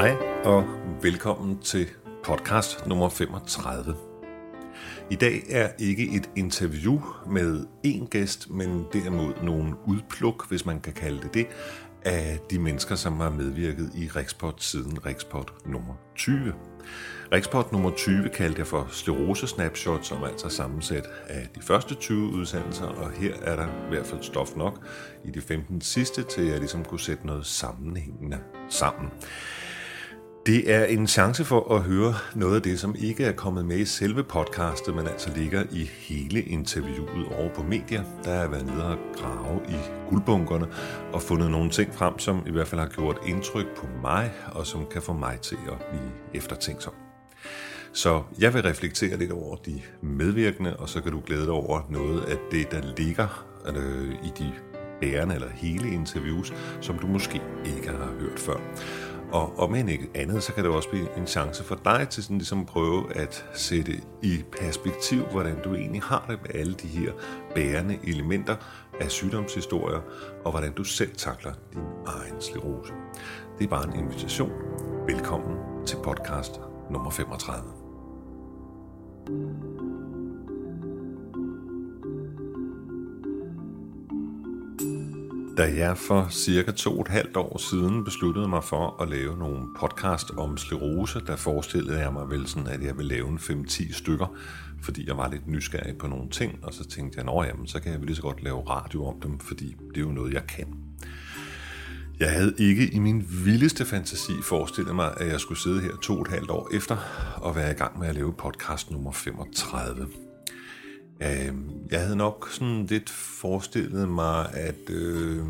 Hej og velkommen til podcast nummer 35. I dag er ikke et interview med én gæst, men derimod nogle udpluk, hvis man kan kalde det det, af de mennesker, som har medvirket i Rikspot siden Rikspot nummer 20. Rikspot nummer 20 kaldte jeg for Slerose Snapshot, som altså er altså sammensat af de første 20 udsendelser, og her er der i hvert fald stof nok i de 15 sidste, til at jeg ligesom kunne sætte noget sammenhængende sammen. Det er en chance for at høre noget af det, som ikke er kommet med i selve podcastet, men altså ligger i hele interviewet over på medier. Der har været nede og grave i guldbunkerne og fundet nogle ting frem, som i hvert fald har gjort indtryk på mig, og som kan få mig til at blive eftertænksom. Så jeg vil reflektere lidt over de medvirkende, og så kan du glæde dig over noget af det, der ligger øh, i de bærende eller hele interviews, som du måske ikke har hørt før. Og om end ikke andet, så kan det også blive en chance for dig til sådan ligesom prøve at sætte i perspektiv, hvordan du egentlig har det med alle de her bærende elementer af sygdomshistorier, og hvordan du selv takler din egen sklerose. Det er bare en invitation. Velkommen til podcast nummer 35. Da jeg for cirka to og et halvt år siden besluttede mig for at lave nogle podcast om sklerose, der forestillede jeg mig vel sådan, at jeg ville lave en 5-10 stykker, fordi jeg var lidt nysgerrig på nogle ting, og så tænkte jeg, nå jamen, så kan jeg vel lige så godt lave radio om dem, fordi det er jo noget, jeg kan. Jeg havde ikke i min vildeste fantasi forestillet mig, at jeg skulle sidde her to og et halvt år efter og være i gang med at lave podcast nummer 35. Øhm, jeg havde nok sådan lidt forestillet mig, at øh,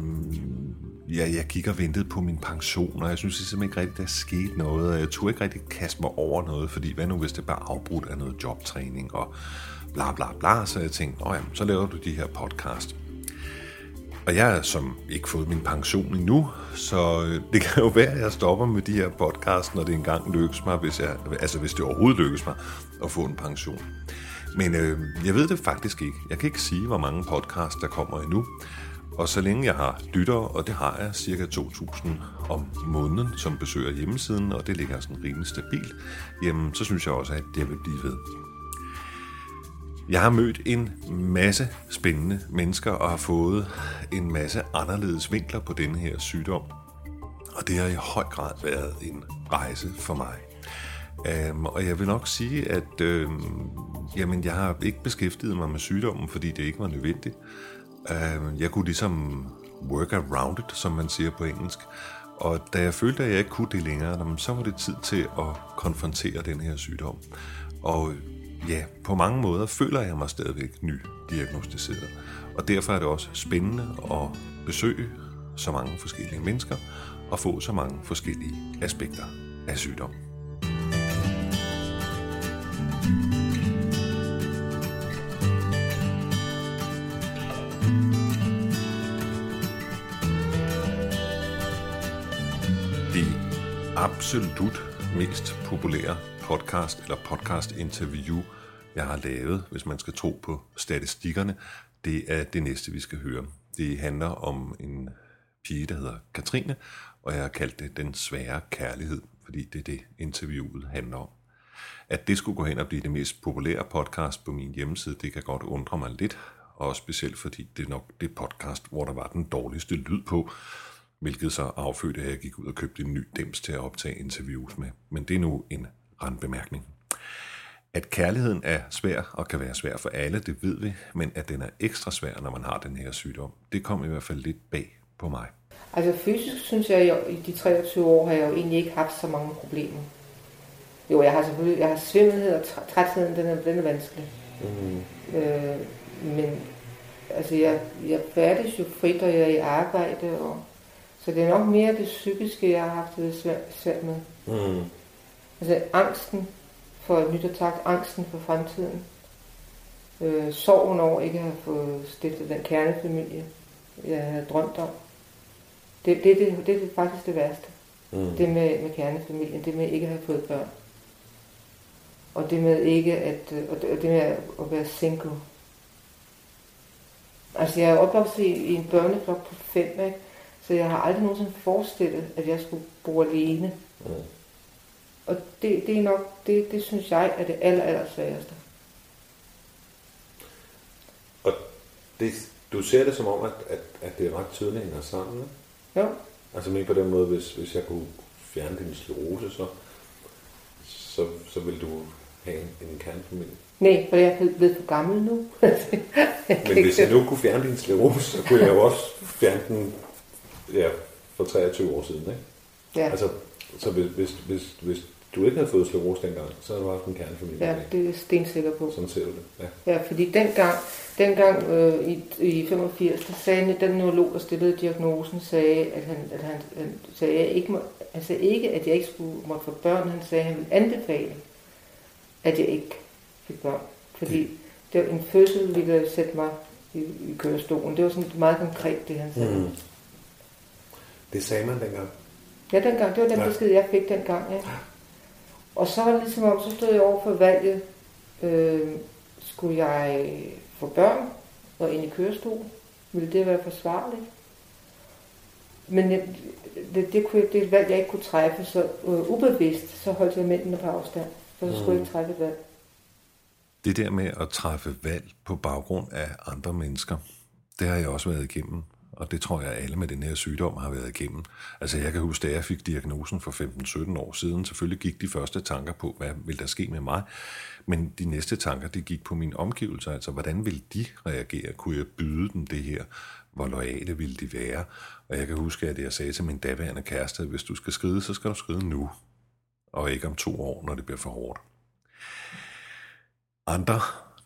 ja, jeg gik og ventede på min pension, og jeg synes simpelthen ikke rigtigt, der skete noget, og jeg turde ikke rigtig kaste mig over noget, fordi hvad nu hvis det bare afbrudt af noget jobtræning og bla bla bla, så jeg tænkte, jamen, så laver du de her podcast. Og jeg har som ikke fået min pension endnu, så øh, det kan jo være, at jeg stopper med de her podcast, når det engang lykkes mig, hvis jeg, altså hvis det overhovedet lykkes mig at få en pension. Men øh, jeg ved det faktisk ikke. Jeg kan ikke sige, hvor mange podcasts der kommer endnu. Og så længe jeg har lyttere, og det har jeg cirka 2.000 om måneden, som besøger hjemmesiden, og det ligger sådan rimelig stabilt, jamen så synes jeg også, at det vil blive ved. Jeg har mødt en masse spændende mennesker og har fået en masse anderledes vinkler på denne her sygdom. Og det har i høj grad været en rejse for mig. Um, og jeg vil nok sige, at uh, jamen, jeg har ikke beskæftiget mig med sygdommen, fordi det ikke var nødvendigt. Uh, jeg kunne ligesom work around it, som man siger på engelsk. Og da jeg følte, at jeg ikke kunne det længere, så var det tid til at konfrontere den her sygdom. Og ja, på mange måder føler jeg mig stadigvæk nydiagnostiseret. Og derfor er det også spændende at besøge så mange forskellige mennesker og få så mange forskellige aspekter af sygdommen. Absolut mest populære podcast eller podcast interview, jeg har lavet, hvis man skal tro på statistikkerne, det er det næste, vi skal høre. Det handler om en pige, der hedder Katrine, og jeg har kaldt det Den svære kærlighed, fordi det er det, interviewet handler om. At det skulle gå hen og blive det mest populære podcast på min hjemmeside, det kan godt undre mig lidt, og specielt fordi det er nok det podcast, hvor der var den dårligste lyd på, hvilket så affødte, at jeg gik ud og købte en ny dims til at optage interviews med. Men det er nu en randbemærkning. At kærligheden er svær og kan være svær for alle, det ved vi, men at den er ekstra svær, når man har den her sygdom, det kom i hvert fald lidt bag på mig. Altså fysisk synes jeg, at i de 23 år har jeg jo egentlig ikke haft så mange problemer. Jo, jeg har selvfølgelig, jeg har svimmelhed og trætheden, den er, den er vanskelig. Mm. Øh, men altså jeg, jeg færdes jo frit, og jeg er i arbejde, og så det er nok mere det psykiske, jeg har haft det svært, svært med. Mm. Altså angsten for et nyt attack, angsten for fremtiden. Øh, sorgen over ikke at have fået stiftet den kernefamilie, jeg havde drømt om. Det, det, det, det er faktisk det værste. Mm. Det med, med kernefamilien, det med ikke at have fået børn. Og det med ikke at, og det, og det med at være single. Altså jeg er opvokset i, i en børneflok på fem, ikke? Så jeg har aldrig nogensinde forestillet, at jeg skulle bo alene. Mm. Og det, det er nok, det, det synes jeg er det aller, aller sværeste. Og det, du ser det som om, at, at, at det er ret tydeligt hænger sammen? Jo. Altså men på den måde, hvis, hvis jeg kunne fjerne din sklerose, så, så, så vil du have en, en kernfamilie. Nej, for jeg er blevet for gammel nu. Men hvis jeg nu kunne fjerne din sklerose, så kunne jeg jo også fjerne den ja, for 23 år siden. Ikke? Ja. Altså, så hvis, hvis, hvis, hvis du ikke havde fået sklerose dengang, så havde du haft en kernfamilie. Ja, det er stensikker på. Sådan ser du det. Ja, ja fordi dengang, dengang øh, i, i 85, der sagde den neurolog, der stillede diagnosen, sagde, at han, at han, han sagde, at jeg ikke må, han sagde ikke, at jeg ikke skulle måtte få børn. Han sagde, at han ville anbefale, at jeg ikke fik børn. Fordi det var en fødsel, ville sætte mig i, i kørestolen. Det var sådan meget konkret, det han sagde. Mm. Det sagde man dengang? Ja, dengang. Det var den ja. besked, jeg fik dengang, ja. Og så var det ligesom om, så stod jeg over for valget. Øh, skulle jeg få børn og ind i kørestol? Ville det være forsvarligt? Men det, det, det, kunne, det valg, jeg ikke kunne træffe, så uh, ubevidst, så holdt jeg mændene på afstand. Så, så skulle jeg ikke træffe valg. Det der med at træffe valg på baggrund af andre mennesker, det har jeg også været igennem og det tror jeg, alle med den her sygdom har været igennem. Altså jeg kan huske, da jeg fik diagnosen for 15-17 år siden, selvfølgelig gik de første tanker på, hvad vil der ske med mig, men de næste tanker, det gik på mine omgivelser, altså hvordan vil de reagere? Kunne jeg byde dem det her? Hvor lojale ville de være? Og jeg kan huske, at jeg sagde til min daværende kæreste, at hvis du skal skride, så skal du skride nu, og ikke om to år, når det bliver for hårdt. Andre,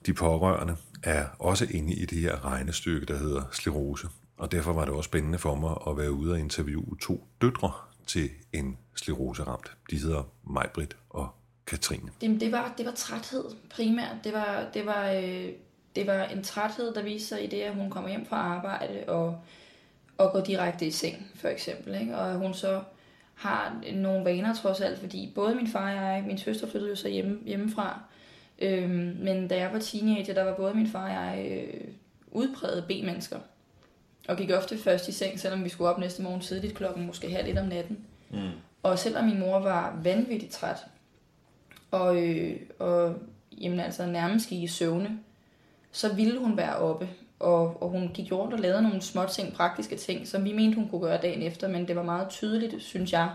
de pårørende, er også inde i det her regnestykke, der hedder sklerose. Og derfor var det også spændende for mig at være ude og interviewe to døtre til en skleroseramt. De hedder Majbrit og Katrine. Det, det, var, det var træthed primært. Det var, det, var, øh, det var en træthed, der viste sig i det, at hun kommer hjem fra arbejde og, og går direkte i seng, for eksempel. Ikke? Og hun så har nogle vaner trods alt, fordi både min far og jeg, min søster flyttede jo så hjemme, hjemmefra, øhm, men da jeg var teenager, der var både min far og jeg øh, udpræget B-mennesker og gik ofte først i seng, selvom vi skulle op næste morgen tidligt klokken, måske halv et om natten. Mm. Og selvom min mor var vanvittigt træt, og, øh, og jamen, altså nærmest gik i søvne, så ville hun være oppe. Og, og hun gik rundt og lavede nogle små ting, praktiske ting, som vi mente, hun kunne gøre dagen efter, men det var meget tydeligt, synes jeg,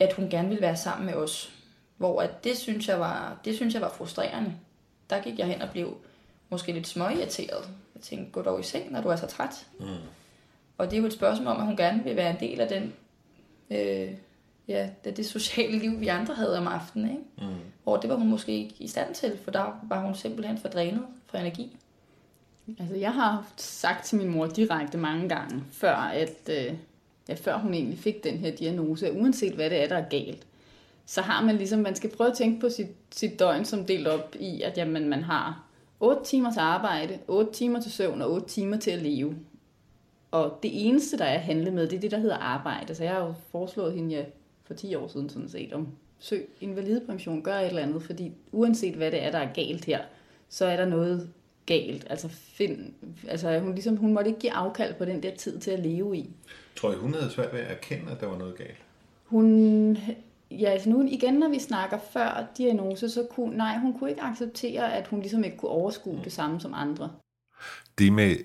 at hun gerne ville være sammen med os. Hvor at det, synes jeg var, det synes jeg var frustrerende. Der gik jeg hen og blev måske lidt småirriteret. Jeg tænkte, gå dog i seng, når du er så træt. Mm. Og det er jo et spørgsmål om, at hun gerne vil være en del af den, øh, ja, det, det sociale liv, vi andre havde om aftenen. Ikke? Mm. Hvor det var hun måske ikke i stand til, for der var hun simpelthen for drænet for energi. Altså, jeg har sagt til min mor direkte mange gange, før, at, øh, ja, før hun egentlig fik den her diagnose, at uanset hvad det er, der er galt, så har man ligesom, man skal prøve at tænke på sit, sit døgn som delt op i, at jamen, man har 8 timers arbejde, 8 timer til søvn og 8 timer til at leve. Og det eneste, der er at handle med, det er det, der hedder arbejde. Så jeg har jo foreslået hende ja, for 10 år siden sådan set om søg invalidepension, gør et eller andet, fordi uanset hvad det er, der er galt her, så er der noget galt. Altså, find, altså hun, ligesom, hun måtte ikke give afkald på den der tid til at leve i. Tror jeg, hun havde svært ved at erkende, at der var noget galt? Hun Ja, altså nu igen, når vi snakker før diagnose, så kunne, nej, hun kunne ikke acceptere, at hun ligesom ikke kunne overskue det samme som andre. Det med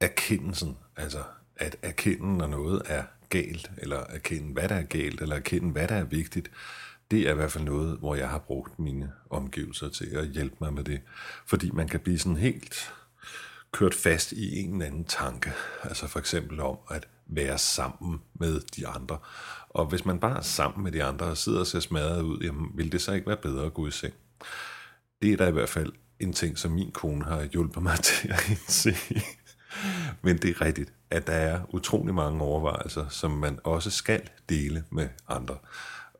erkendelsen, altså at erkende, når noget er galt, eller erkende, hvad der er galt, eller erkende, hvad der er vigtigt, det er i hvert fald noget, hvor jeg har brugt mine omgivelser til at hjælpe mig med det. Fordi man kan blive sådan helt kørt fast i en eller anden tanke. Altså for eksempel om at være sammen med de andre. Og hvis man bare er sammen med de andre og sidder og ser smadret ud, jamen vil det så ikke være bedre at gå i seng? Det er da i hvert fald en ting, som min kone har hjulpet mig til at indse. Men det er rigtigt, at der er utrolig mange overvejelser, som man også skal dele med andre.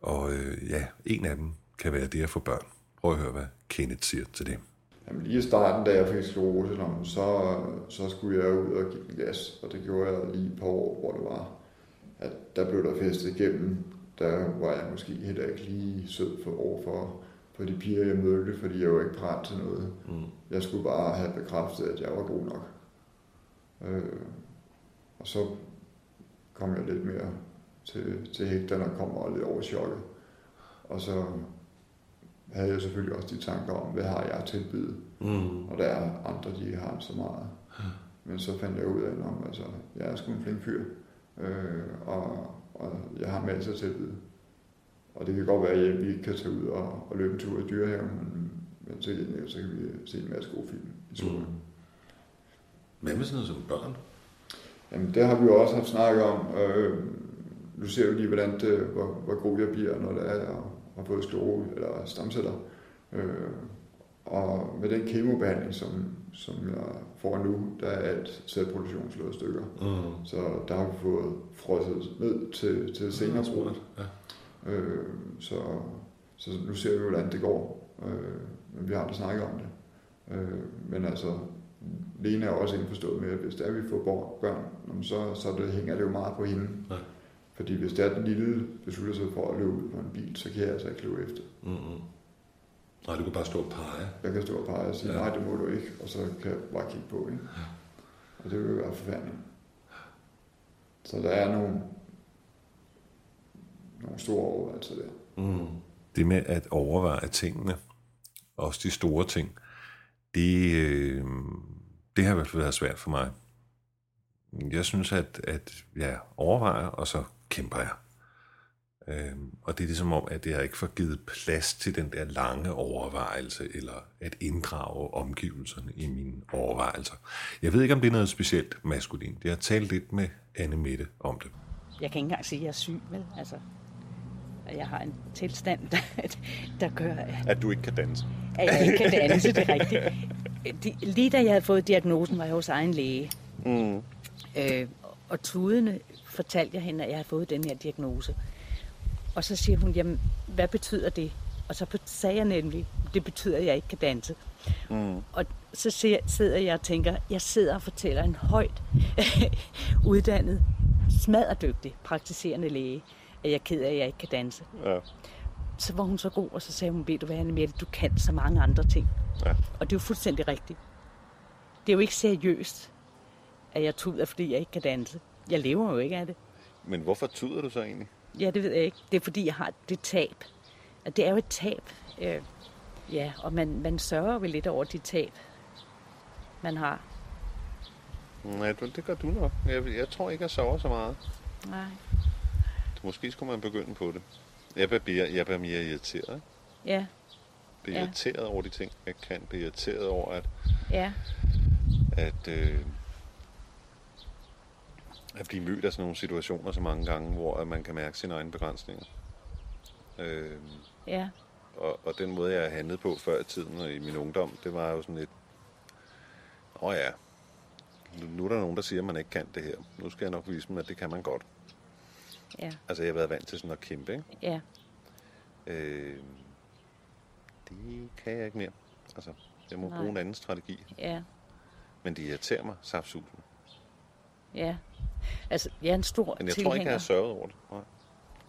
Og øh, ja, en af dem kan være det at få børn. Prøv at høre, hvad Kenneth siger til det. Lige i starten, da jeg fik sklerose, så, så skulle jeg ud og give den gas, og det gjorde jeg lige et par år, hvor det var at der blev der festet igennem. Der var jeg måske heller ikke lige sød for over for, de piger, jeg mødte, fordi jeg var ikke parat til noget. Mm. Jeg skulle bare have bekræftet, at jeg var god nok. Øh, og så kom jeg lidt mere til, til hægterne og kom lidt over chokket. Og så havde jeg selvfølgelig også de tanker om, hvad har jeg tilbydet, Mm. og der er andre, de har så meget. Men så fandt jeg ud af, at altså, jeg er sgu en flink fyr, øh, og, og jeg har masser at tilbyde. Og det kan godt være, at vi ikke kan tage ud og, og løbe en tur i dyrehaven, men, men til gengæld, så kan vi se en masse gode film i turen. Mm. Hvad med sådan noget som børn? Jamen, det har vi jo også haft snakket om. Øh, nu ser vi lige, hvordan det, hvor, hvor god jeg bliver, når det er, jeg har fået sklerose eller stamceller. Øh, og med den kemobehandling, som, som jeg får nu, der er alt celleproduktion slået i stykker. Mm. Så der har vi fået frosset ned til, til senere brug. Ja. Øh, så, så nu ser vi, hvordan det går. Øh, men vi har aldrig snakket om det. Øh, men altså, Lena er også indforstået med, at hvis er, at vi får børn, så, så det, hænger det jo meget på hende. Ja. Fordi hvis det er den lille beslutter sig for at løbe ud på en bil, så kan jeg altså ikke løbe efter. Mm-hmm. Nej, du kan bare stå og pege. Jeg kan stå og pege og sige, Ja. ja. nej, det må du ikke, og så kan jeg bare kigge på. Ikke? Og det vil jo være forfærdeligt. Så der er nogle, nogle store overvejelser der. Mm. Det med at overveje tingene, også de store ting, det, øh, det har i hvert fald været svært for mig. Jeg synes, at, at jeg overvejer, og så kæmper jeg. Øh, og det er ligesom om, at jeg ikke får givet plads til den der lange overvejelse, eller at inddrage omgivelserne i mine overvejelser. Jeg ved ikke, om det er noget specielt maskulint. Jeg har talt lidt med Anne Mette om det. Jeg kan ikke engang sige, at jeg er syg, vel? Altså, jeg har en tilstand, der, der gør, At du ikke kan danse. at jeg ikke kan danse, det er rigtigt. De, lige da jeg havde fået diagnosen, var jeg hos egen læge. Mm. Øh, og tudende fortalte jeg hende, at jeg havde fået den her diagnose. Og så siger hun, jamen, hvad betyder det? Og så sagde jeg nemlig, det betyder, at jeg ikke kan danse. Mm. Og så sidder jeg og tænker, jeg sidder og fortæller en højt uddannet, smaderdygtig praktiserende læge, at jeg er ked af, at jeg ikke kan danse. Ja. Så var hun så god, og så sagde hun, ved du hvad, Annemette, du kan så mange andre ting. Ja. Og det er jo fuldstændig rigtigt. Det er jo ikke seriøst, at jeg tuder, fordi jeg ikke kan danse. Jeg lever jo ikke af det. Men hvorfor tuder du så egentlig? Ja, det ved jeg ikke. Det er fordi, jeg har det tab. Og det er jo et tab. Øh, ja, og man, man sørger vel lidt over de tab, man har. Nej, det det gør du nok. Jeg, jeg tror ikke, jeg sover så meget. Nej. Måske skulle man begynde på det. Jeg bliver, jeg bliver mere irriteret. Ja, Bliver Ja. irriteret over de ting, jeg kan. Bliver irriteret over, at, ja, at, øh, at blive mødt af sådan nogle situationer så mange gange, hvor at man kan mærke sine egne begrænsninger. Øh, ja, og, og den måde, jeg handlede på før i tiden og i min ungdom, det var jo sådan lidt, åh ja, nu, nu er der nogen, der siger, at man ikke kan det her. Nu skal jeg nok vise dem, at det kan man godt. ja, Altså, jeg har været vant til sådan at kæmpe, ikke? ja, Øh, det kan jeg ikke mere. Altså, jeg må Nej. bruge en anden strategi. ja, Men det irriterer mig saftsusen. Ja. Altså, jeg er en stor Men jeg tilhænger. tror ikke, jeg har sørget over det. Nej.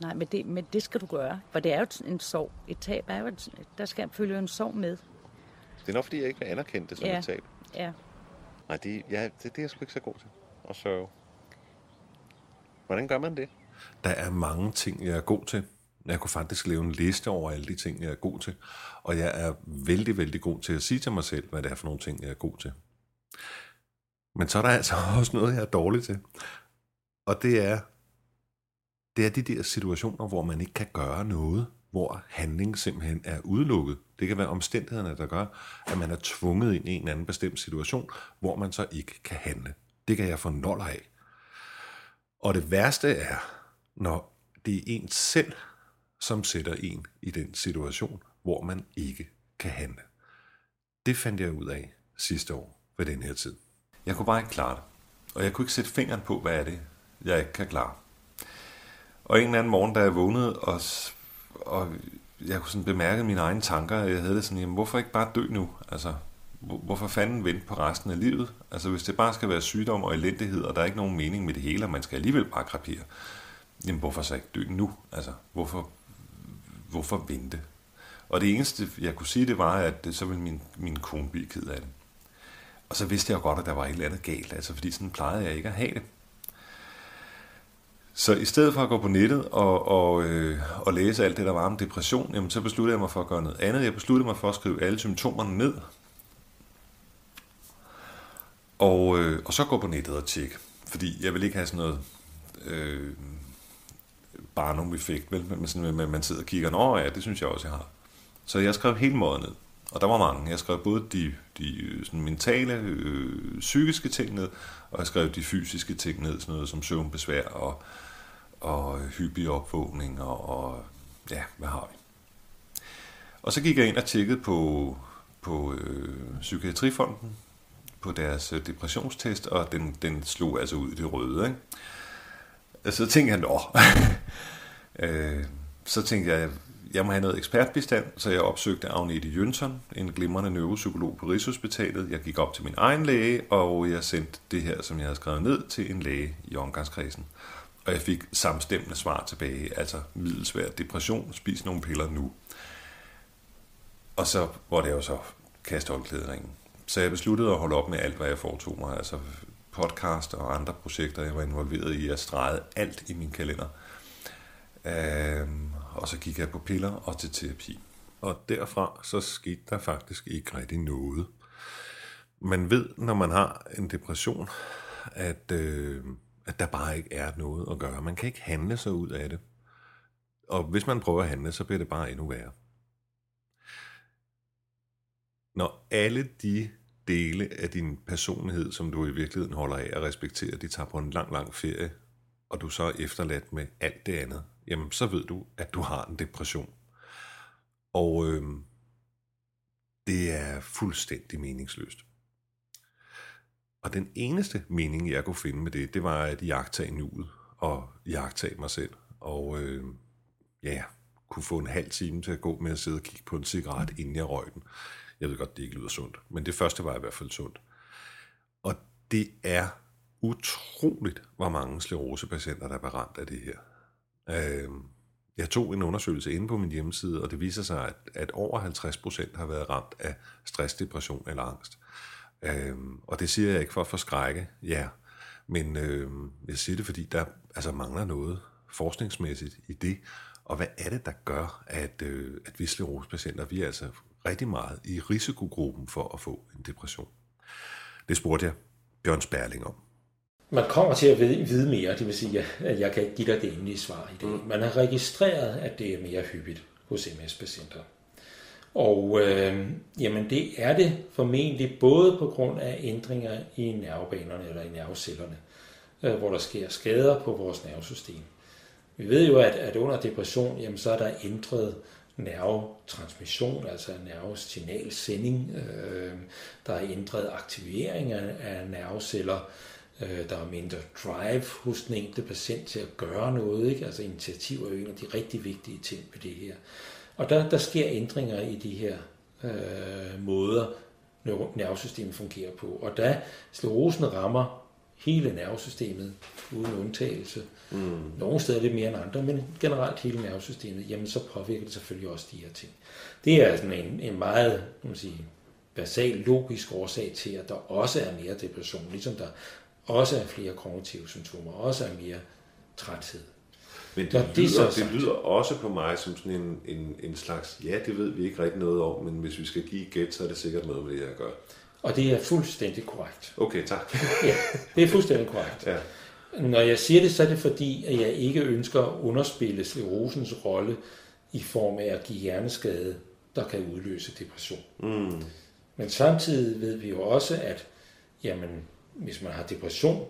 Nej, men det, men det skal du gøre. For det er jo en sorg. Et tab er jo, et, der skal følge en sorg med. Det er nok, fordi jeg ikke vil anerkende det som Ja. et tab. Ja, Nej, det, ja, det, det er jeg sgu ikke så god til. At sørge. Hvordan gør man det? Der er mange ting, jeg er god til. Jeg kunne faktisk lave en liste over alle de ting, jeg er god til. Og jeg er vældig, vældig god til at sige til mig selv, hvad det er for nogle ting, jeg er god til. Men så er der altså også noget, jeg er dårlig til. Og det er, det er de der situationer, hvor man ikke kan gøre noget, hvor handling simpelthen er udelukket. Det kan være omstændighederne, der gør, at man er tvunget ind i en anden bestemt situation, hvor man så ikke kan handle. Det kan jeg få noller af. Og det værste er, når det er en selv, som sætter en i den situation, hvor man ikke kan handle. Det fandt jeg ud af sidste år ved den her tid. Jeg kunne bare ikke klare det. Og jeg kunne ikke sætte fingeren på, hvad er det, jeg ikke kan klare. Og en eller anden morgen, da jeg vågnede, og, og jeg kunne sådan bemærke mine egne tanker, jeg havde det sådan, jamen, hvorfor ikke bare dø nu? Altså, hvorfor fanden vente på resten af livet? Altså, hvis det bare skal være sygdom og elendighed, og der er ikke nogen mening med det hele, og man skal alligevel bare krapere, jamen hvorfor så ikke dø nu? Altså, hvorfor, hvorfor vente? Og det eneste, jeg kunne sige, det var, at så ville min, min kone blive ked af det. Og så vidste jeg jo godt, at der var et eller andet galt, altså fordi sådan plejede jeg ikke at have det. Så i stedet for at gå på nettet og, og, øh, og læse alt det, der var om depression, jamen, så besluttede jeg mig for at gøre noget andet. Jeg besluttede mig for at skrive alle symptomerne ned. Og, øh, og så gå på nettet og tjekke. Fordi jeg vil ikke have sådan noget øh, Barnum-effekt, vel? Men sådan, man sidder og kigger, nå ja, det synes jeg også, jeg har. Så jeg skrev hele måden ned. Og der var mange. Jeg skrev både de, de øh, sådan mentale, øh, psykiske ting ned, og jeg skrev de fysiske ting ned, sådan noget som søvnbesvær og, og hyppig opvågning og, og ja, hvad har vi? Og så gik jeg ind og tjekkede på, på øh, Psykiatrifonden, på deres øh, depressionstest, og den, den slog altså ud i det røde. Ikke? Så tænkte jeg, nå. øh, så tænkte jeg, jeg må have noget ekspertbistand, så jeg opsøgte Agnete Jønsson, en glimrende neuropsykolog på Rigshospitalet. Jeg gik op til min egen læge, og jeg sendte det her, som jeg havde skrevet ned, til en læge i omgangskredsen. Og jeg fik samstemmende svar tilbage, altså middelsvær depression, spis nogle piller nu. Og så var det jo så kaste håndklæderingen. Så jeg besluttede at holde op med alt, hvad jeg foretog mig, altså podcast og andre projekter, jeg var involveret i. Jeg stregede alt i min kalender. Øhm, og så gik jeg på piller og til terapi. Og derfra så skete der faktisk ikke rigtig noget. Man ved, når man har en depression, at, øh, at der bare ikke er noget at gøre. Man kan ikke handle sig ud af det. Og hvis man prøver at handle, så bliver det bare endnu værre. Når alle de dele af din personlighed, som du i virkeligheden holder af at respektere, de tager på en lang, lang ferie, og du så er efterladt med alt det andet, jamen så ved du, at du har en depression. Og øh, det er fuldstændig meningsløst. Og den eneste mening, jeg kunne finde med det, det var at jagtage nuet og jagtage mig selv. Og øh, ja, kunne få en halv time til at gå med at sidde og kigge på en cigaret, inden jeg røg den. Jeg ved godt, det ikke lyder sundt, men det første var i hvert fald sundt. Og det er utroligt, hvor mange sklerosepatienter, der er ramt af det her. Øh, jeg tog en undersøgelse inde på min hjemmeside, og det viser sig, at, at over 50 procent har været ramt af stress, depression eller angst. Øh, og det siger jeg ikke for at forskrække, ja, men øh, jeg siger det, fordi der altså mangler noget forskningsmæssigt i det. Og hvad er det, der gør, at, øh, at vi sklerosepatienter, vi er altså rigtig meget i risikogruppen for at få en depression? Det spurgte jeg Bjørn Sperling om man kommer til at vide mere, det vil sige, at jeg kan ikke give dig det endelige svar i det. Mm. Man har registreret, at det er mere hyppigt hos MS-patienter. Og øh, jamen det er det formentlig både på grund af ændringer i nervebanerne eller i nervecellerne, øh, hvor der sker skader på vores nervesystem. Vi ved jo, at, at under depression, jamen, så er der ændret nervetransmission, altså nervesignalsending. Øh, der er ændret aktivering af, af nerveceller. Øh, der er mindre drive hos den enkelte patient til at gøre noget. Ikke? Altså initiativ er jo en af de rigtig vigtige ting ved det her. Og der, der sker ændringer i de her øh, måder, nervesystemet fungerer på. Og da sklerosen rammer hele nervesystemet, uden undtagelse, mm. nogle steder lidt mere end andre, men generelt hele nervesystemet, jamen så påvirker det selvfølgelig også de her ting. Det er sådan en, en meget, man sige, basal logisk årsag til, at der også er mere depression, ligesom der også er flere kognitive symptomer, også er mere træthed. Men det, Når lyder, det, så det lyder også på mig som sådan en, en, en slags, ja, det ved vi ikke rigtig noget om, men hvis vi skal give gæt, så er det sikkert noget med det, jeg gør. Og det er fuldstændig korrekt. Okay, tak. ja, det er fuldstændig korrekt. ja. Når jeg siger det, så er det fordi, at jeg ikke ønsker at underspille sklerosens rolle i form af at give hjerneskade, der kan udløse depression. Mm. Men samtidig ved vi jo også, at jamen, hvis man har depression,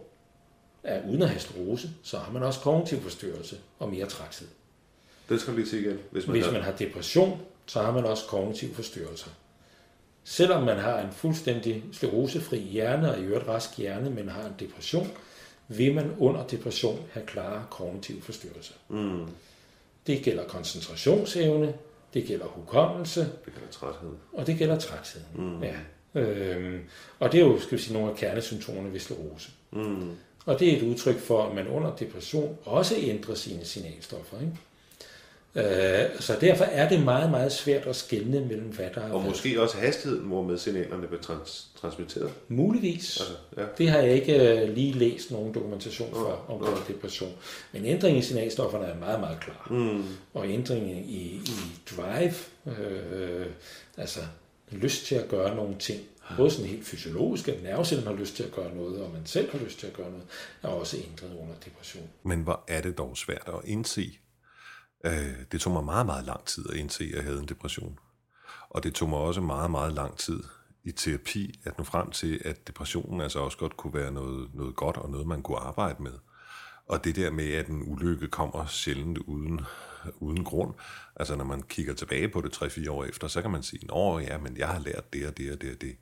er uden at have sklerose, så har man også kognitiv forstyrrelse og mere træthed. Det skal lige se igen. Hvis man, hvis har... man har depression, så har man også kognitiv forstyrrelse. Selvom man har en fuldstændig sklerosefri hjerne og i øvrigt rask hjerne, men har en depression, vil man under depression have klare kognitiv forstyrrelse. Mm. Det gælder koncentrationsevne, det gælder hukommelse. Det gælder træthed. Og det gælder træthed. Mm. Ja. Øhm, og det er jo skal vi sige, nogle af kernesymptomerne ved sklerose. Mm. Og det er et udtryk for, at man under depression også ændrer sine signalstoffer. Ikke? Øh, så derfor er det meget, meget svært at skelne mellem hvad der er Og måske også hastigheden, hvormed signalerne bliver trans- transmitteret. Muligvis. Altså, ja. Det har jeg ikke øh, lige læst nogen dokumentation for Nå, omkring depression. Men ændringen i signalstofferne er meget, meget klar. Mm. Og ændringen i, i drive, øh, altså lyst til at gøre nogle ting, både sådan helt fysiologisk, at nervecellen har lyst til at gøre noget, og man selv har lyst til at gøre noget, er også ændret under depression. Men hvor er det dog svært at indse. Øh, det tog mig meget, meget lang tid at indse, at jeg havde en depression. Og det tog mig også meget, meget lang tid i terapi at nå frem til, at depressionen altså også godt kunne være noget, noget godt og noget, man kunne arbejde med. Og det der med, at en ulykke kommer sjældent uden, uden grund. Altså når man kigger tilbage på det 3-4 år efter, så kan man sige, nå ja, men jeg har lært det og det og det og det.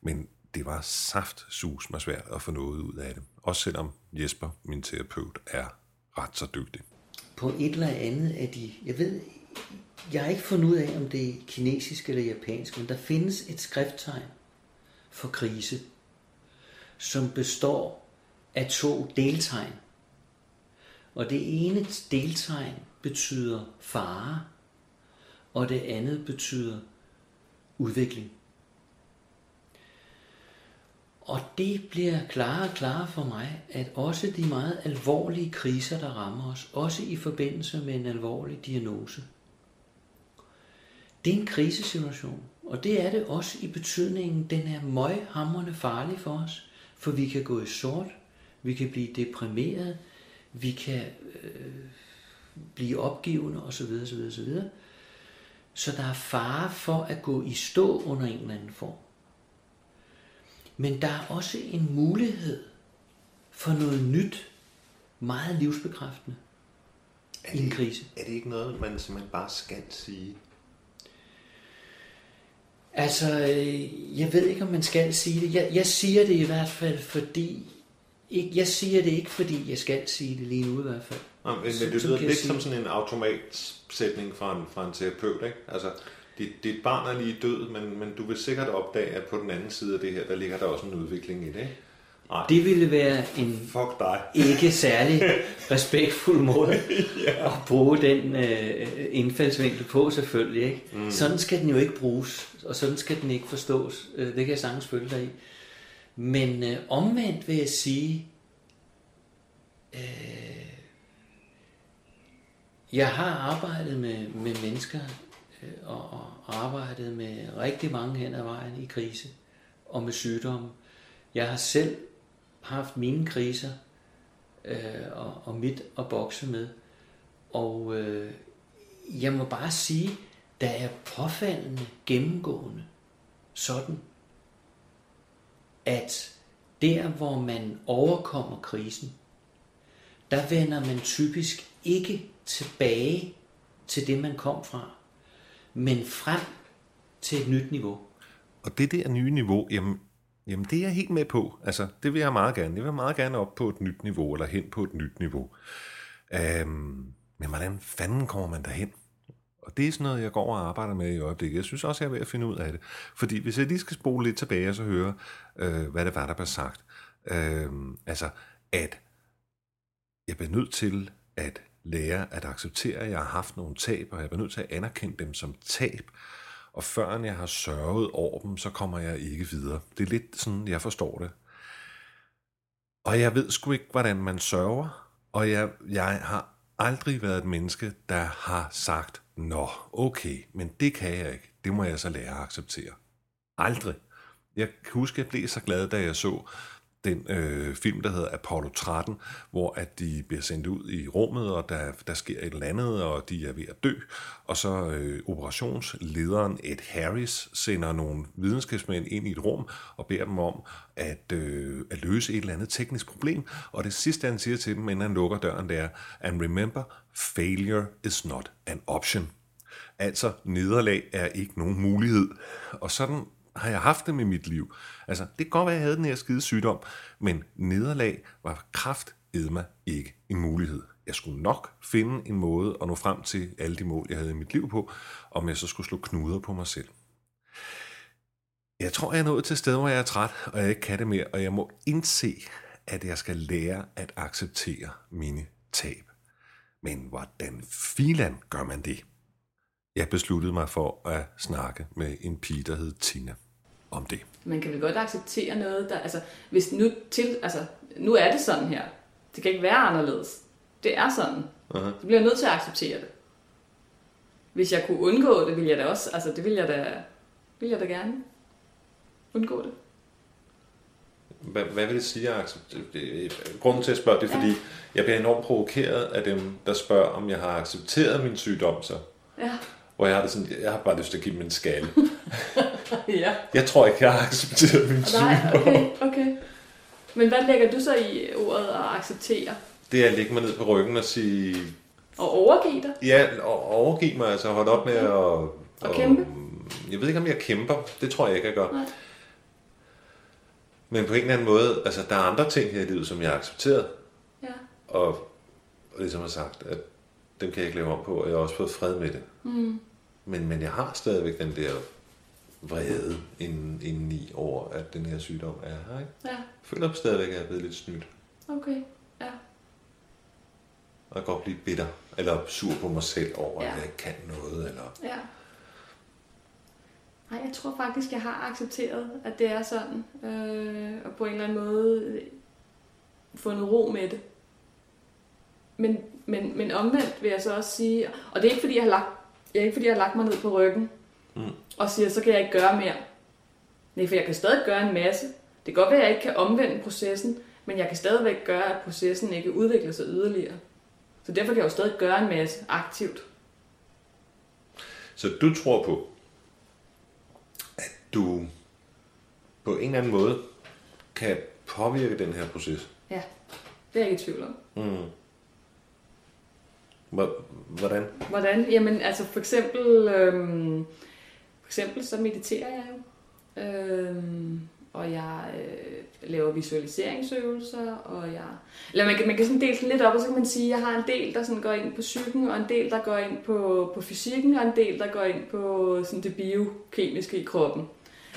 Men det var saft sus mig svært at få noget ud af det. Også selvom Jesper, min terapeut, er ret så dygtig. på et eller andet af de... Jeg ved, jeg har ikke fundet ud af, om det er kinesisk eller japansk, men der findes et skrifttegn for krise, som består af to deltegn. Og det ene deltegn betyder fare, og det andet betyder udvikling. Og det bliver klarere og klarere for mig, at også de meget alvorlige kriser, der rammer os, også i forbindelse med en alvorlig diagnose, det er en krisesituation. Og det er det også i betydningen, den er møghamrende farlig for os. For vi kan gå i sort, vi kan blive deprimeret, vi kan øh, blive opgivende osv. osv., osv. Så der er fare for at gå i stå under en eller anden form. Men der er også en mulighed for noget nyt, meget livsbekræftende i en krise. Er det ikke noget, man simpelthen bare skal sige? Altså, øh, jeg ved ikke, om man skal sige det. Jeg, jeg siger det i hvert fald, fordi... Ikke, jeg siger det ikke, fordi jeg skal sige det lige nu i hvert fald. Nå, men, men det lyder lidt sige- som sådan en automatsætning fra en, fra en terapeut, ikke? Altså, dit, dit barn er lige død, men, men du vil sikkert opdage, at på den anden side af det her, der ligger der også en udvikling i det, ikke? Nej, Det ville være en fuck dig. ikke særlig respektfuld måde ja. at bruge den øh, indfaldsvinkel på, selvfølgelig. Ikke? Mm. Sådan skal den jo ikke bruges, og sådan skal den ikke forstås. Øh, Det kan jeg sagtens følge dig i. Men øh, omvendt vil jeg sige, øh, jeg har arbejdet med, med mennesker, øh, og, og arbejdet med rigtig mange hen ad vejen i krise, og med sygdomme. Jeg har selv haft mine kriser, øh, og, og mit at bokse med. Og øh, jeg må bare sige, der er påfaldende gennemgående sådan, at der hvor man overkommer krisen, der vender man typisk ikke tilbage til det man kom fra, men frem til et nyt niveau. Og det der nye niveau, jamen, jamen det er jeg helt med på. Altså, det vil jeg meget gerne. Jeg vil meget gerne op på et nyt niveau, eller hen på et nyt niveau. Øhm, men hvordan fanden kommer man derhen? Og det er sådan noget, jeg går og arbejder med i øjeblikket. Jeg synes også, jeg er ved at finde ud af det. Fordi hvis jeg lige skal spole lidt tilbage og så høre, øh, hvad det var, der blev sagt. Øh, altså, at jeg bliver nødt til at lære at acceptere, at jeg har haft nogle tab, og jeg bliver nødt til at anerkende dem som tab. Og før jeg har sørget over dem, så kommer jeg ikke videre. Det er lidt sådan, jeg forstår det. Og jeg ved sgu ikke, hvordan man sørger. Og jeg, jeg har aldrig været et menneske, der har sagt, Nå, okay, men det kan jeg ikke. Det må jeg så lære at acceptere. Aldrig. Jeg kan huske, jeg blev så glad, da jeg så den øh, film, der hedder Apollo 13, hvor at de bliver sendt ud i rummet, og der, der sker et eller andet, og de er ved at dø. Og så øh, operationslederen Ed Harris sender nogle videnskabsmænd ind i et rum og beder dem om at, øh, at løse et eller andet teknisk problem. Og det sidste, han siger til dem, inden han lukker døren, det er, and remember, failure is not an option. Altså, nederlag er ikke nogen mulighed. Og sådan har jeg haft dem med mit liv. Altså, det kan godt være, at jeg havde den her skide sygdom, men nederlag var kraft mig ikke en mulighed. Jeg skulle nok finde en måde at nå frem til alle de mål, jeg havde i mit liv på, om jeg så skulle slå knuder på mig selv. Jeg tror, jeg er nået til et sted, hvor jeg er træt, og jeg ikke kan det mere, og jeg må indse, at jeg skal lære at acceptere mine tab. Men hvordan filan gør man det? Jeg besluttede mig for at snakke med en pige, der hed Tina, om det. Man kan vel godt acceptere noget, der, altså, hvis nu, til, altså, nu er det sådan her. Det kan ikke være anderledes. Det er sådan. Aha. Så bliver jeg nødt til at acceptere det. Hvis jeg kunne undgå det, ville jeg da også, altså det ville jeg da, ville jeg da gerne undgå det. Hvad, hvad vil det sige at acceptere? Grunden til at spørge, det er, fordi jeg bliver enormt provokeret af dem, der spørger, om jeg har accepteret min sygdom så. Ja. Hvor jeg har det sådan, jeg har bare lyst til at give dem en skalle. ja. Jeg tror ikke, jeg har accepteret min Nej, sygdom. okay, okay. Men hvad lægger du så i ordet at acceptere? Det er at lægge mig ned på ryggen og sige, Og overgive dig? ja, og overgive mig, altså holde op med at... Og, kæmpe? Jeg ved ikke, om jeg kæmper. Det tror jeg ikke, jeg gør. Nej. Men på en eller anden måde, altså der er andre ting her i livet, som jeg har accepteret. Ja. Og, og ligesom har sagt, at dem kan jeg ikke lave om på, og jeg har også fået fred med det. Mm. Men, men jeg har stadigvæk den der vrede inden, indeni over, at den her sygdom er her. Ikke? Ja, Jeg føler stadigvæk, at jeg er blevet lidt snydt. okay. Ja. Og jeg kan godt blive bitter, eller sur på mig selv over, Ja. at jeg ikke kan noget. Eller... Ja. Nej, jeg tror faktisk, jeg har accepteret, at det er sådan. Øh, og på en eller anden måde øh, fundet ro med det. Men, men, men omvendt vil jeg så også sige, og det er ikke fordi, jeg har lagt, jeg er ikke fordi, jeg har lagt mig ned på ryggen Mm. og siger, så kan jeg ikke gøre mere. Nej, for jeg kan stadig gøre en masse. Det kan godt være, at jeg ikke kan omvende processen, men jeg kan stadigvæk gøre, at processen ikke udvikler sig yderligere. Så derfor kan jeg jo stadig gøre en masse aktivt. Så du tror på, at du på en eller anden måde kan påvirke den her proces? Ja, det er jeg ikke i tvivl om. Mm. Hvor- Hvordan? Hvordan? Jamen, altså for eksempel, øhm, for eksempel så mediterer jeg jo. Øhm, og jeg øh, laver visualiseringsøvelser, og jeg... Eller man kan, man kan sådan dele sådan lidt op, og så kan man sige, at jeg har en del, der sådan går ind på psyken, og en del, der går ind på, på fysikken, og en del, der går ind på sådan det biokemiske i kroppen.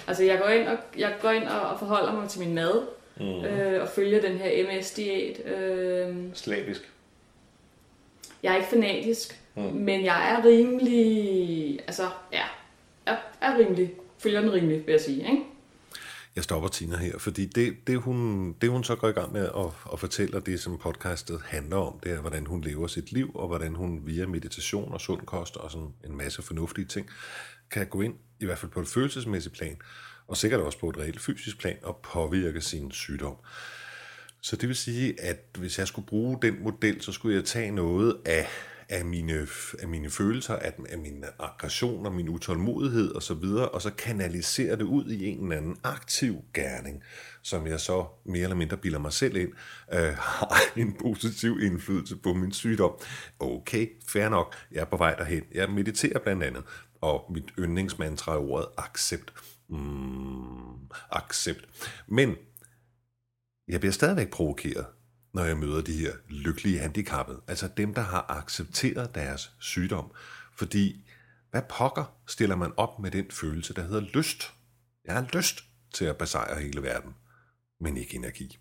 Altså jeg går ind og, jeg går ind og, og forholder mig til min mad, Mm. øh, og følger den her MS-diæt. Øh, Slavisk. jeg er ikke fanatisk, mm. men jeg er rimelig, altså ja, er, er rimelig, følger den rimelig, vil jeg sige, ikke? Jeg stopper Tina her, fordi det, det, hun, det hun så går i gang med at, at fortælle, og det som podcastet handler om, det er, hvordan hun lever sit liv, og hvordan hun via meditation og sund kost og sådan en masse fornuftige ting, kan gå ind, i hvert fald på et følelsesmæssigt plan, og sikkert også på et reelt fysisk plan, og påvirke sin sygdom. Så det vil sige, at hvis jeg skulle bruge den model, så skulle jeg tage noget af, af, mine, af mine følelser, af, af min aggression og min utålmodighed og så videre, og så kanalisere det ud i en eller anden aktiv gerning, som jeg så mere eller mindre bilder mig selv ind, øh, har en positiv indflydelse på min sygdom. Okay, fair nok, jeg er på vej derhen. Jeg mediterer blandt andet, og mit yndlingsmantra er ordet accept. Mm, accept. Men jeg bliver stadigvæk provokeret, når jeg møder de her lykkelige handicappede, altså dem, der har accepteret deres sygdom. Fordi, hvad pokker stiller man op med den følelse, der hedder lyst? Jeg har lyst til at besejre hele verden, men ikke energi.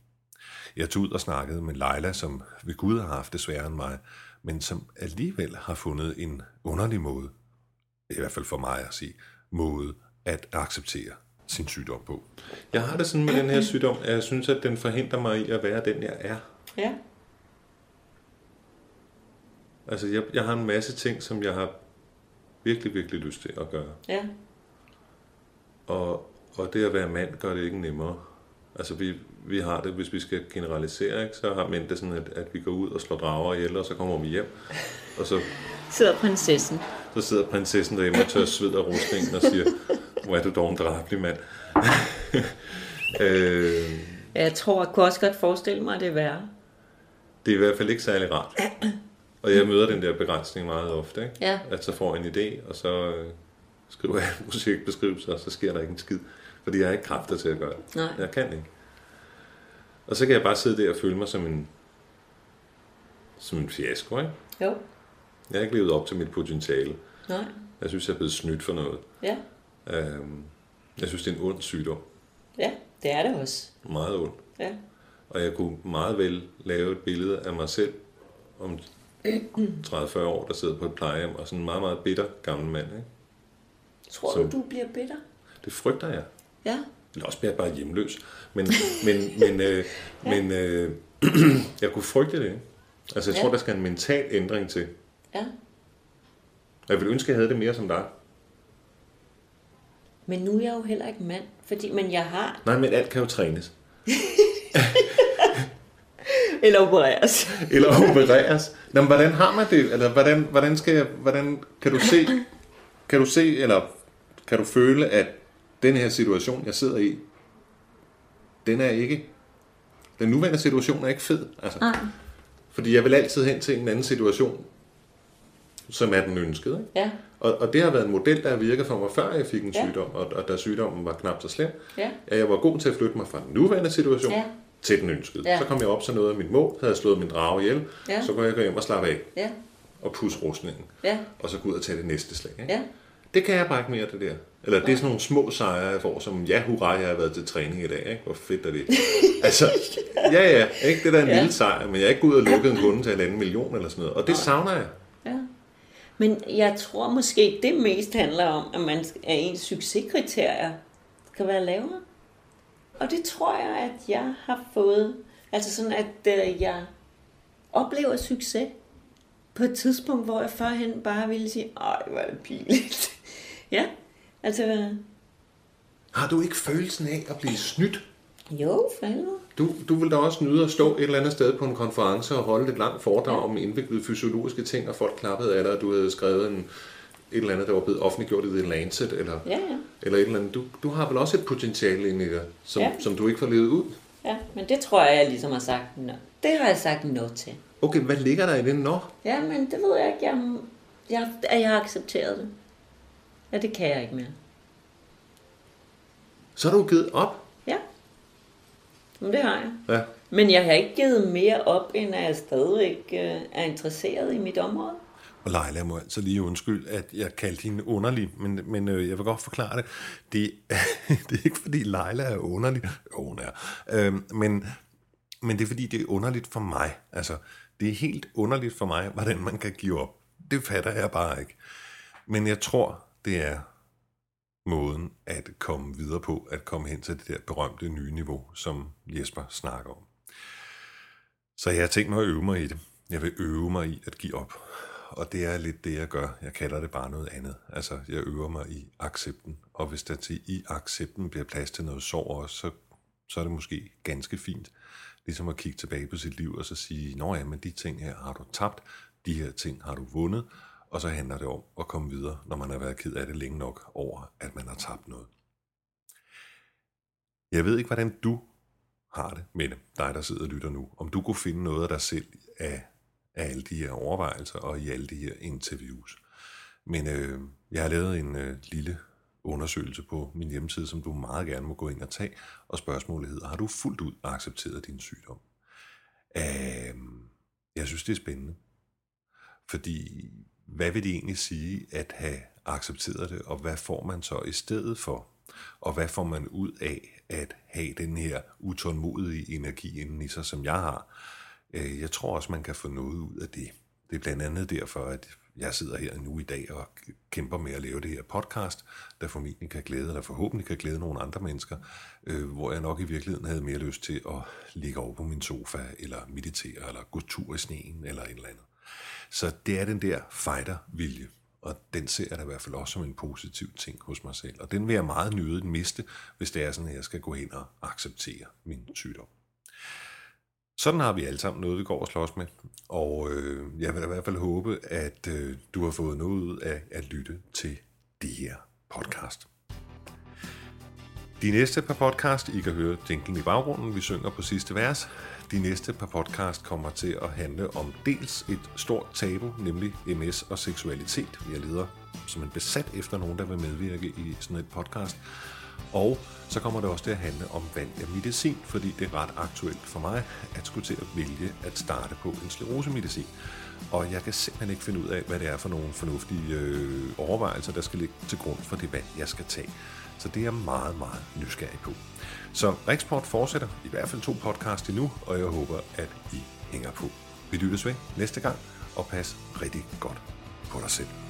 Jeg tog ud og snakkede med Leila, som ved Gud har haft det sværere end mig, men som alligevel har fundet en underlig måde, i hvert fald for mig at sige, måde at acceptere sin sygdom på. Jeg har det sådan med den her sygdom, at jeg synes, at den forhindrer mig i at være den, jeg er. Ja. Altså, jeg, jeg har en masse ting, som jeg har virkelig, virkelig lyst til at gøre. Ja. Og, og det at være mand gør det ikke nemmere. Altså, vi, vi har det, hvis vi skal generalisere, ikke, så har mænd det sådan, at, at vi går ud og slår drager ihjel, og så kommer vi hjem. Og så, Sidder prinsessen. så sidder prinsessen derhjemme og tør sved og rustningen og siger, hvor er du dog en drabelig mand. øh, Jeg tror, jeg kunne også godt forestille mig, at det er værre. Det er i hvert fald ikke særlig rart. Og jeg møder den der begrænsning meget ofte, ikke? Ja. at så får jeg en idé, og så øh, skriver jeg en projektbeskrivelse, og så sker der ikke en skid. Fordi jeg har ikke kræfter til at gøre det. Nej. Jeg kan ikke. Og så kan jeg bare sidde der og føle mig som en, som en fiasko, ikke? Jo. Jeg har ikke levet op til mit potentiale. Nej. Jeg synes, jeg er blevet snydt for noget. Ja. Øhm, jeg synes, det er en ond sygdom. Ja, det er det også. Meget ond. Ja. Og jeg kunne meget vel lave et billede af mig selv om 30-40 år, der sidder på et plejehjem, og sådan en meget, meget bitter gammel mand. Ikke? Tror Så- du, du bliver bitter? Det frygter jeg. Ja. Eller også bliver jeg bare hjemløs. Men, men, men, øh, men øh, jeg kunne frygte det. ikke? Altså, jeg Ja. tror, der skal en mental ændring til. Ja. Jeg ville ønske, at jeg havde det mere som dig. Men nu er jeg jo heller ikke mand, fordi, men jeg har... Nej, men alt kan jo trænes. Eller opereres. Eller opereres. Nå, men hvordan har man det? Eller hvordan, hvordan, skal jeg, hvordan kan du se, kan du se, eller kan du føle, at den her situation, jeg sidder i, den er ikke, den nuværende situation er ikke fed. Altså. Nej. Fordi jeg vil altid hen til en anden situation, som er den ønskede. Ikke? Ja, Og, og det har været en model, der har virket for mig, før jeg fik en Ja. sygdom, og, og da sygdommen var knap så slem, ja, at jeg var god til at flytte mig fra den nuværende situation Ja. Til den ønskede. Ja. Så kom jeg op til noget af mit mål, havde jeg slået min drage ihjel, Ja. så kunne jeg gå hjem og slappe af ja, og pusse rustningen, ja, og så gå ud og tage det næste slag. Ikke? ja. Det kan jeg bare ikke mere, det der. Eller det er sådan nogle små sejre, jeg får, som ja, hurra, jeg har været til træning i dag. Ikke? Hvor fedt er det? altså, ja, ja, ikke det der er en Ja. lille sejr, men jeg er ikke gået ud og lukket en kunde til en anden million eller sådan noget. Og det savner jeg. ja. Men jeg tror måske, det mest handler om, at, man, at ens succeskriterier skal være lavere. Og det tror jeg, at jeg har fået. Altså sådan, at øh, jeg oplever succes på et tidspunkt, hvor jeg førhen bare ville sige, ej, hvor er det pinligt. ja, altså, Har du ikke følelsen af at blive snydt? jo, helvede. Du, du vil da også nyde at stå et eller andet sted på en konference og holde et langt foredrag ja. om indviklede fysiologiske ting, og folk klappede af dig, og du havde skrevet en, et eller andet, der var blevet offentliggjort i The Lancet, eller, Ja, ja. eller et eller andet. Du, du har vel også et potentiale inde i dig, som, ja. Som du ikke får levet ud. Ja, men det tror jeg, jeg ligesom har sagt no. Det har jeg sagt no til. Okay, hvad ligger der i det nå? Ja, men det ved jeg ikke. Jeg, jeg, at jeg har accepteret det. Ja, det kan jeg ikke mere. Så har du givet op. Ja. Men det har jeg. Ja. Men jeg har ikke givet mere op, end at jeg stadigvæk øh, er interesseret i mit område. Og Leila, jeg må altså lige undskylde, at jeg kaldte hende underlig, men, men øh, jeg vil godt forklare det. Det, det er ikke, fordi Leila er underlig. Jo, hun er. Øh, men, men det er, fordi det er underligt for mig. Altså, det er helt underligt for mig, hvordan man kan give op. Det fatter jeg bare ikke. Men jeg tror, det er måden at komme videre på, at komme hen til det der berømte nye niveau, som Jesper snakker om. Så jeg har tænkt mig at øve mig i det. Jeg vil øve mig i at give op. Og det er lidt det, jeg gør. Jeg kalder det bare noget andet. Altså, jeg øver mig i accepten. Og hvis der til i accepten bliver plads til noget sorg også, så, så er det måske ganske fint. Ligesom at kigge tilbage på sit liv og så sige, Nå ja, men de ting her har du tabt, de her ting har du vundet, og så handler det om at komme videre, når man har været ked af det længe nok over, at man har tabt noget. Jeg ved ikke, hvordan du har det med det, dig der sidder og lytter nu. Om du kunne finde noget af dig selv af, af alle de her overvejelser og i alle de her interviews. Men øh, jeg har lavet en øh, lille undersøgelse på min hjemmeside, som du meget gerne må gå ind og tage. Og spørgsmålet hedder, har du fuldt ud accepteret din sygdom? Øh, jeg synes, det er spændende. Fordi, hvad vil det egentlig sige at have accepteret det, og hvad får man så i stedet for? Og hvad får man ud af at have den her utålmodige energi inden i sig, som jeg har? Øh, Jeg tror også, man kan få noget ud af det. Det er blandt andet derfor, at jeg sidder her nu i dag og kæmper med at lave det her podcast, der formentlig kan glæde, eller forhåbentlig kan glæde nogle andre mennesker, øh, hvor jeg nok i virkeligheden havde mere lyst til at ligge over på min sofa, eller meditere, eller gå tur i sneen, eller et eller andet. Så det er den der fighter-vilje, og den ser jeg da i hvert fald også som en positiv ting hos mig selv. Og den vil jeg meget nyde miste, hvis det er sådan, at jeg skal gå hen og acceptere min sygdom. Sådan har vi alle sammen noget, vi går og slås med. Og øh, jeg vil i hvert fald håbe, at øh, du har fået noget ud af at lytte til det her podcast. De næste par podcast, I kan høre jinglen i baggrunden, vi synger på sidste vers. De næste par podcast kommer til at handle om dels et stort tabu, nemlig MS og seksualitet. Jeg leder som en besat efter nogen, der vil medvirke i sådan et podcast. Og så kommer det også til at handle om valg af medicin, fordi det er ret aktuelt for mig at skulle til at vælge at starte på en sklerosemedicin. Og jeg kan simpelthen ikke finde ud af, hvad det er for nogle fornuftige øh, overvejelser, der skal ligge til grund for det valg, jeg skal tage. Så det er jeg meget, meget nysgerrig på. Så Riksport fortsætter i hvert fald to podcast endnu, og jeg håber, at I hænger på. Vi lyttes ved næste gang, og pas rigtig godt på dig selv.